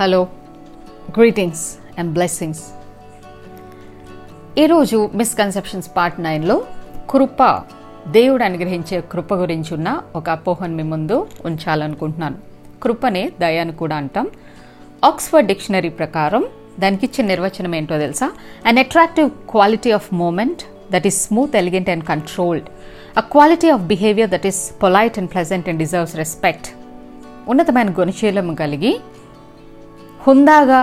Hello greetings and blessings ఈరోజు misconceptions part నైన్లో కృప దేవుడు అనుగ్రహించే కృప గురించి ఉన్న ఒక అపోహను మీ ముందు ఉంచాలనుకుంటున్నాను కృపనే దయాను కూడా అంటాం ఆక్స్ఫర్డ్ డిక్షనరీ ప్రకారం దానికి ఇచ్చే నిర్వచనం ఏంటో తెలుసా an attractive quality of movement that is smooth elegant and controlled a quality of behaviour that is polite and pleasant and deserves respect ఉన్నతమైన గుణశీలము కలిగి హుందాగా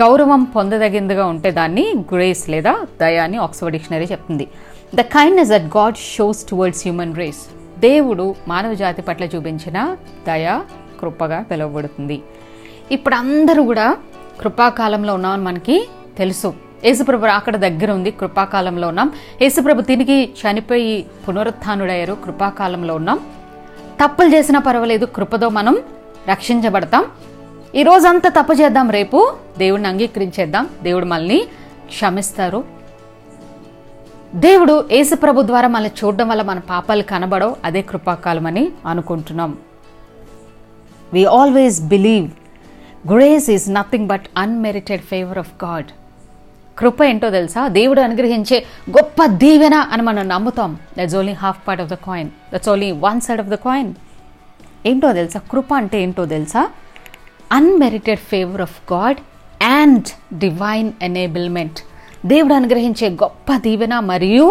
గౌరవం పొందదగిందిగా ఉంటే దాన్ని గ్రేస్ లేదా దయ అని ఆక్స్ఫర్డ్ డిక్షనరీ చెప్తుంది the kindness that God shows towards human race దేవుడు మానవ జాతి పట్ల చూపించిన దయ కృపగా పిలువబడుతుంది ఇప్పుడు అందరూ కూడా కృపాకాలంలో ఉన్నామని మనకి తెలుసు యేసుప్రభు అక్కడ దగ్గర ఉంది కృపాకాలంలో ఉన్నాం యేసుప్రభు తిరిగి చనిపోయి పునరుత్డయ్యారు కృపాకాలంలో ఉన్నాం తప్పులు చేసినా పర్వాలేదు కృపతో మనం రక్షించబడతాం ఈ రోజంతా తప్పు చేద్దాం రేపు దేవుడిని అంగీకరించేద్దాం దేవుడు మనల్ని క్షమిస్తారు దేవుడు యేసుప్రభు ద్వారా మనల్ని చూడడం వల్ల మన పాపాలు కనబడవు అదే కృపాకాలం అని అనుకుంటున్నాం we always believe grace is nothing but unmerited favour of God కృప ఏంటో తెలుసా దేవుడు అనుగ్రహించే గొప్ప దీవెన అని మనం నమ్ముతాం that's only half part of the coin that's only one side of the coin ఏంటో తెలుసా కృప అంటే ఏంటో తెలుసా unmerited favour of God and divine enablement దేవుడు అనుగ్రహించే గొప్ప దీవెన మరియు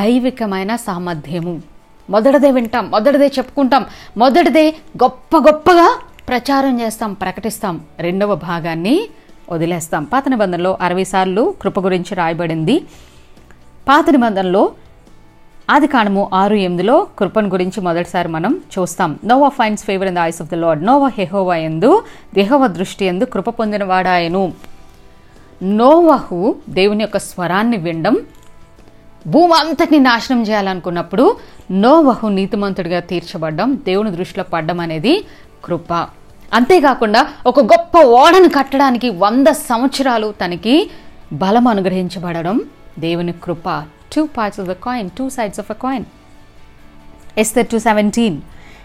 దైవికమైన సామర్థ్యము మొదటిదే వింటాం మొదటిదే చెప్పుకుంటాం మొదటిదే గొప్ప గొప్పగా ప్రచారం చేస్తాం ప్రకటిస్తాం రెండవ భాగాన్ని వదిలేస్తాం పాత నిబంధనలో అరవై సార్లు కృప గురించి రాయబడింది పాత నిబంధనలో ఆది కాణము ఆరు ఎనిమిదిలో కృపను గురించి మొదటిసారి మనం చూస్తాం Noah finds favour in the eyes of the Lord Noah హెహోవా ఎందు దేహవ దృష్టి ఎందు కృప పొందిన వాడాయను నోవహు దేవుని యొక్క స్వరాన్ని వినడం భూమి అంతటిని నాశనం చేయాలనుకున్నప్పుడు నోవహు నీతిమంతుడిగా తీర్చబడ్డం దేవుని దృష్టిలో పడ్డం అనేది కృప అంతేకాకుండా ఒక గొప్ప ఓడను కట్టడానికి వంద సంవత్సరాలు తనకి బలం అనుగ్రహించబడడం దేవుని కృప two parts of a coin, two sides of a coin. Esther 217.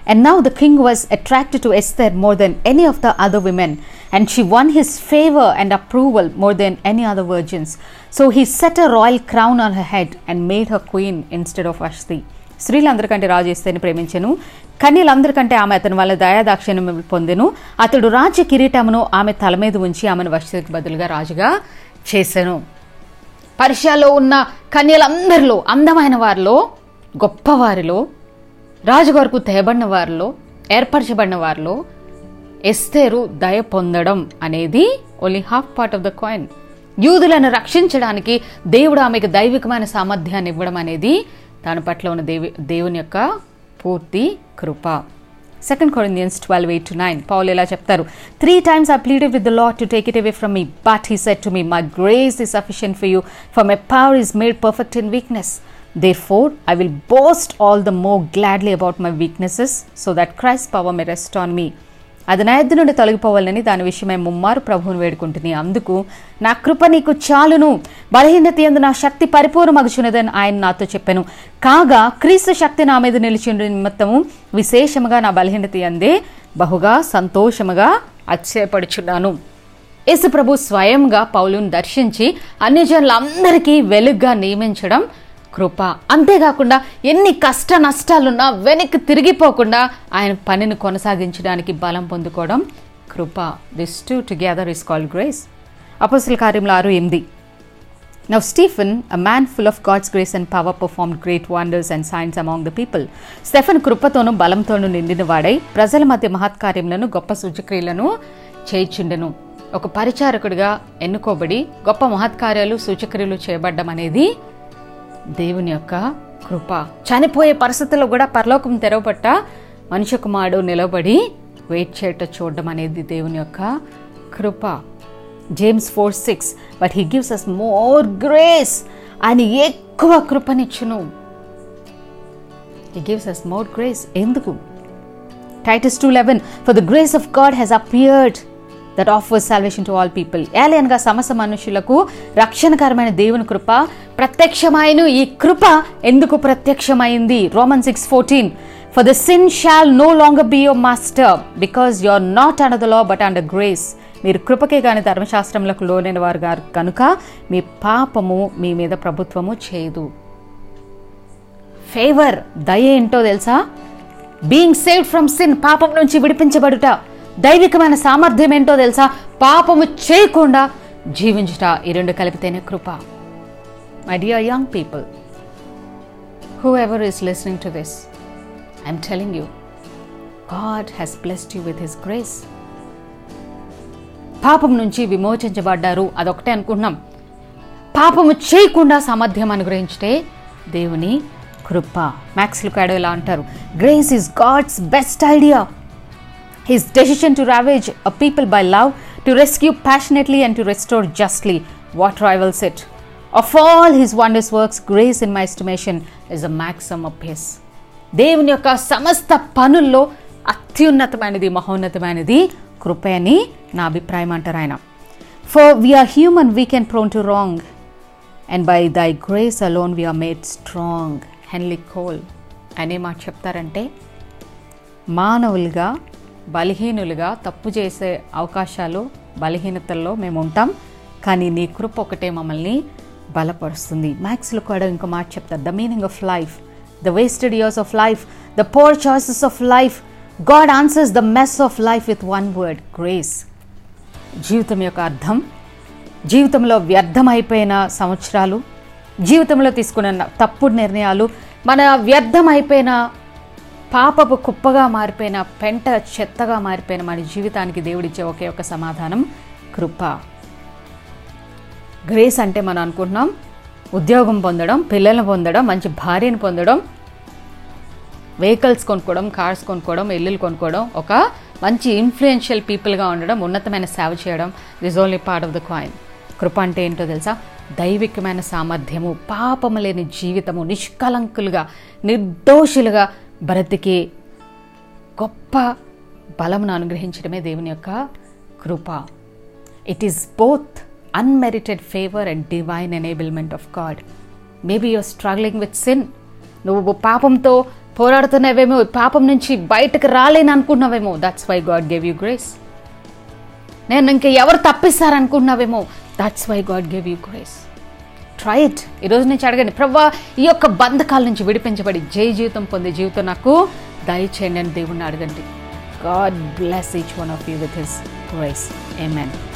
And now the king was attracted to Esther more than any of the other women, and she won his favor and approval more than any other virgins. So he set a royal crown on her head and made her queen instead of Ashti. స్త్రీలందరికంటే రాజు ఎస్తేని ప్రేమించెను కన్యలందరికంటే ఆమె అతని వల్ల దయాదాక్షిణ్యం పొందెను అతడు రాజ్య కిరీటమును ఆమె తల మీద ఉంచి ఆమెను వశతికి బదులుగా రాజుగా చేశాను పర్షియాలో ఉన్న కన్యలందరిలో అందమైన వారిలో గొప్పవారిలో రాజుగారుకు తేబడిన వారిలో ఏర్పరచబడిన వారిలో ఎస్తేరు దయ పొందడం అనేది only half part of the coin యూదులను రక్షించడానికి దేవుడు ఆమెకు దైవికమైన సామర్థ్యాన్ని ఇవ్వడం అనేది దాని పట్ల ఉన్న దేవి దేవుని యొక్క పూర్తి కృప 2 Corinthians 12:8-9, Paul ela cheptaru, 3 times I pleaded with the Lord to take it away from me, but he said to me, my grace is sufficient for you, for my power is made perfect in weakness. Therefore, I will boast all the more gladly about my weaknesses, so that Christ's power may rest on me. అది అదనాయద్దు నుండి తొలగిపోవాలని దాని విషయమై ముమ్మారు ప్రభువును వేడుకుంటుంది అందుకు నా కృప నీకు చాలును బలహీనత ఎందు నా శక్తి పరిపూర్ణమగుచున్నదని ఆయన నాతో చెప్పాను కాగా క్రీస్తు శక్తి నా మీద నిలిచిన నిమిత్తము విశేషముగా నా బలహీనత అందే బహుగా సంతోషముగా అక్షయపడుచున్నాను యేసు ప్రభు స్వయంగా పౌలును దర్శించి అన్ని జనులందరికీ వెలుగ్గా నియమించడం కృప అంతేకాకుండా ఎన్ని కష్ట నష్టాలున్నా వెనక్కి తిరిగిపోకుండా ఆయన పనిని కొనసాగించడానికి బలం పొందుకోవడం కృప this two together is called grace apostle కార్యంలో ఆరు ఎనిమిది now Stephen a man full of God's grace and power perform great wonders and signs among the people Stephen కృపతోనూ బలంతోనూ వాడై ప్రజల మధ్య మహత్కార్యములను గొప్ప సూచక్రియలను చేయించుండెను ఒక పరిచారకుడిగా ఎన్నుకోబడి గొప్ప మహత్కార్యాలు సూచక్రియలు చేయబడ్డం అనేది దేవుని యొక్క కృప చనిపోయే పరిస్థితుల్లో కూడా పరలోకం తెరవబట్ట మనిషి కుమారుడు నిలబడి వెయిట్ చేయట చూడడం అనేది దేవుని యొక్క కృప James four six but he gives us more grace అని ఎక్కువ కృపనిచ్చును he gives us more grace ఎందుకు Titus two eleven for the grace of God has appeared that offers salvation to all people ఏలయనగా సమస్త మనుషులకు రక్షణకరమైన దేవుని కృప ప్రత్యక్షమైన ఈ కృప ఎందుకు ప్రత్యక్షమైంది Roman six fourteen for the sin shall no longer be your master because you are not under the law but under grace మీరు కృపకే కానీ ధర్మశాస్త్రములకు లోనైన వారు గారు కనుక మీ పాపము మీ మీద ప్రభుత్వము చేయదు ఫేవర్ దయ ఏంటో తెలుసా బీయింగ్ సేవ్ ఫ్రమ్ సిన్ పాపం నుంచి విడిపించబడుట దైవికమైన సామర్థ్యం ఏంటో తెలుసా పాపము చేయకుండా జీవించుట ఈ రెండు కలిపితేనే కృప my dear young people whoever is listening to this I'm telling you God has blessed you with his grace పాపం నుంచి విమోచించబడ్డారు అదొకటే అనుకుంటున్నాం పాపము చేయకుండా సామర్థ్యం అనుగ్రహించితే దేవుని కృప మ్యాక్స్ కాడో ఇలా అంటారు grace is God's best idea His decision to ravage a people by love, to rescue passionately, and to restore justly. What rivals it? Of all his wondrous works, grace, in my estimation, is a maxim of his. దేవుని యొక్క సమస్త పనుల్లో అత్యున్నతమైనది మహోన్నతమైనది కృప అని నా అభిప్రాయం అంటారు ఆయన for we are human we can prone to wrong and by thy grace alone we are made strong Henley Cole అనే మాట చెప్తారంటే మానవులుగా బలహీనులుగా తప్పు చేసే అవకాశాలు బలహీనతల్లో మేము ఉంటాం కానీ నీ కృప ఒకటే మమ్మల్ని బలపరుస్తుంది మ్యాథ్స్లో కూడా ఇంకో మాట చెప్తా the meaning of life the wasted years of life the poor choices of life God answers the mess of life with one word grace జీవితం యొక్క అర్థం జీవితంలో వ్యర్థమైపోయిన సంవత్సరాలు జీవితంలో తీసుకున్న తప్పుడు నిర్ణయాలు మన వ్యర్థమైపోయిన పాపపు కుప్పగా మారిపోయిన పెంట చెత్తగా మారిపోయిన మన జీవితానికి దేవుడిచ్చే ఒకే ఒక సమాధానం కృప గ్రేస్ అంటే మనం అనుకుంటున్నాం ఉద్యోగం పొందడం పిల్లలను పొందడం మంచి భార్యను పొందడం వెహికల్స్ కొనుక్కోవడం కార్స్ కొనుక్కోవడం ఇల్లులు కొనుక్కోవడం ఒక మంచి ఇన్ఫ్లుయెన్షియల్ పీపుల్గా ఉండడం ఉన్నతమైన సేవ చేయడం this only part of the coin కృప అంటే ఏంటో తెలుసా దైవికమైన సామర్థ్యము పాపము లేని జీవితము నిష్కలంకులుగా నిర్దోషులుగా భరతికి గొప్ప బలమును అనుగ్రహించడమే దేవుని యొక్క కృప it is both unmerited favour and divine enablement of God maybe you're struggling with sin నువ్వు పాపంతో పోరాడుతున్నావేమో పాపం నుంచి బయటకు రాలేని అనుకున్నావేమో that's why God gave you grace నేను ఇంకా ఎవరు తప్పిస్తారనుకున్నావేమో that's why God gave you grace try it ఈరోజు నుంచి అడగండి ప్రవ్వా ఈ యొక్క బంధకాల నుంచి విడిపించబడి జయ జీవితం పొందే జీవితం నాకు దయచేయండి అని దేవుణ్ణి అడగండి God bless each one of you with his grace A